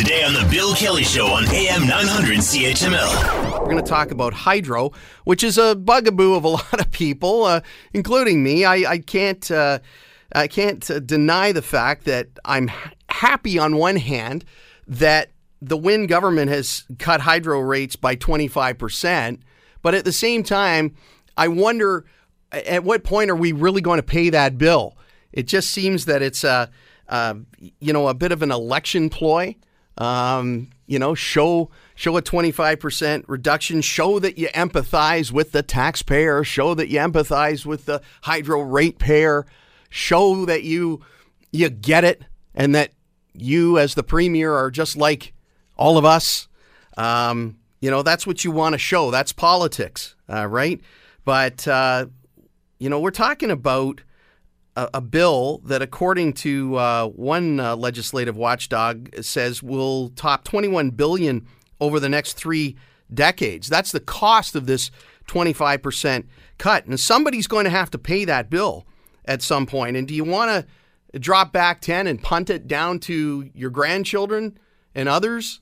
Today on The Bill Kelly Show on AM 900 CHML. We're going to talk about hydro, which is a bugaboo of a lot of people, uh, including me. I, I can't. Uh, I can't uh, deny the fact that I'm happy on one hand that the Wynne government has cut hydro rates by 25%, but at the same time, I wonder at what point are we really going to pay that bill? It just seems that it's a you know, a bit of an election ploy. Um, you know, show show a 25% reduction, show that you empathize with the taxpayer, show that you empathize with the hydro ratepayer, show that you you get it and that you as the premier are just like all of us. Um, you know, that's what you want to show. That's politics, uh, right? But uh, you know, we're talking about a, a bill that, according to uh, one uh, legislative watchdog, says will top 21 billion over the next three decades. That's the cost of this 25% cut, and somebody's going to have to pay that bill at some point. And do you want to drop back 10 and punt it down to your grandchildren and others?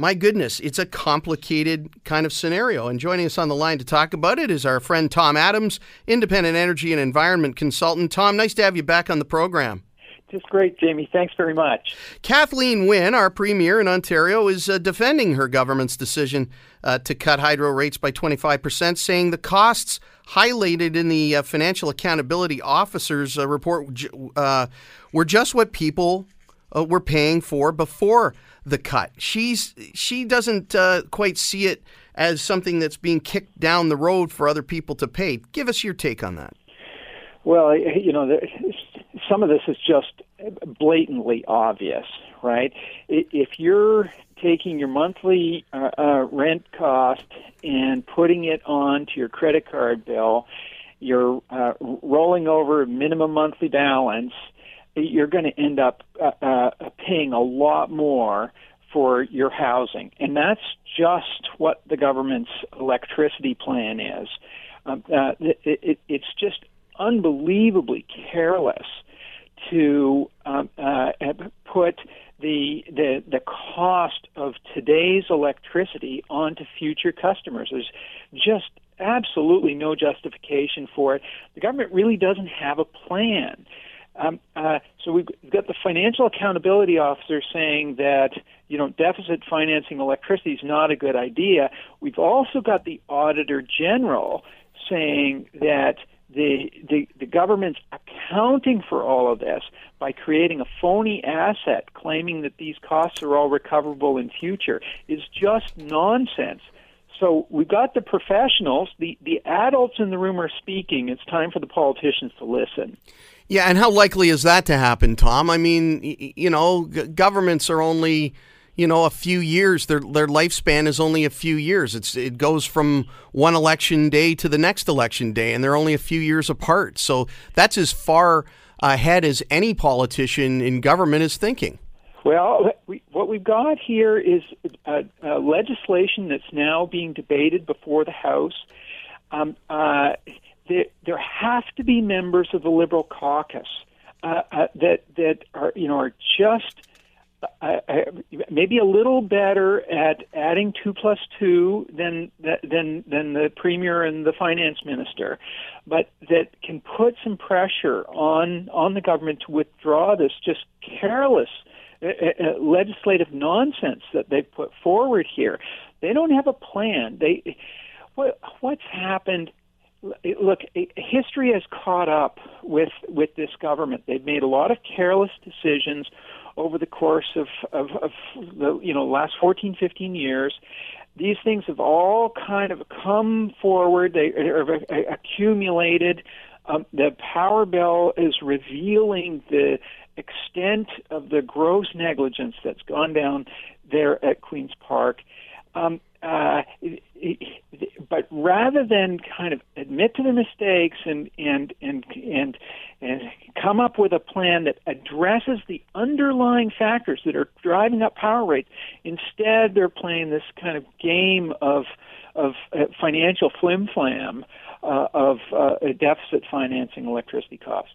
My goodness, it's a complicated kind of scenario. And joining us on the line to talk about it is our friend Tom Adams, independent energy and environment consultant. Tom, nice to have you back on the program. Just great, Jamie. Thanks very much. Kathleen Wynne, our premier in Ontario, is uh, defending her government's decision uh, to cut hydro rates by 25%, saying the costs highlighted in the uh, Financial Accountability Officer's uh, report uh, were just what people uh, were paying for before the cut. She's she doesn't uh, quite see it as something that's being kicked down the road for other people to pay. Give us your take on that. Well, you know, some of this is just blatantly obvious, right? If you're taking your monthly uh, uh, rent cost and putting it onto your credit card bill, you're uh, rolling over minimum monthly balance you're going to end up uh, uh, paying a lot more for your housing. And that's just what the government's electricity plan is. Um, uh, it, it, it's just unbelievably careless to um, uh, put the, the the cost of today's electricity onto future customers. There's just absolutely no justification for it. The government really doesn't have a plan. Um, uh, so we've got the financial accountability officer saying that you know deficit financing electricity is not a good idea. We've also got the auditor general saying that the, the the government's accounting for all of this by creating a phony asset, claiming that these costs are all recoverable in future, is just nonsense. So we've got the professionals, the the adults in the room are speaking. It's time for the politicians to listen. Yeah, and how likely is that to happen, Tom? I mean, you know, governments are only, you know, a few years. Their their lifespan is only a few years. It's it goes from one election day to the next election day, and they're only a few years apart. So that's as far ahead as any politician in government is thinking. Well, we, what we've got here is a, a legislation that's now being debated before the House. Um, uh, there, there have to be members of the Liberal caucus uh, uh, that that are you know are just uh, uh maybe a little better at adding two plus two than than than the premier and the finance minister, but that can put some pressure on on the government to withdraw this just careless uh, uh, legislative nonsense that they've put forward here. They don't have a plan. They what what's happened look, history has caught up with with this government. They've made a lot of careless decisions over the course of of, of the you know last 14, 15 years. These things have all kind of come forward. They have accumulated. Um, the power bill is revealing the extent of the gross negligence that's gone down there at Queens Park. Um, uh, but rather than kind of admit to the mistakes and and and and and come up with a plan that addresses the underlying factors that are driving up power rates, instead they're playing this kind of game of of uh, financial flim flam uh, of uh, deficit financing electricity costs.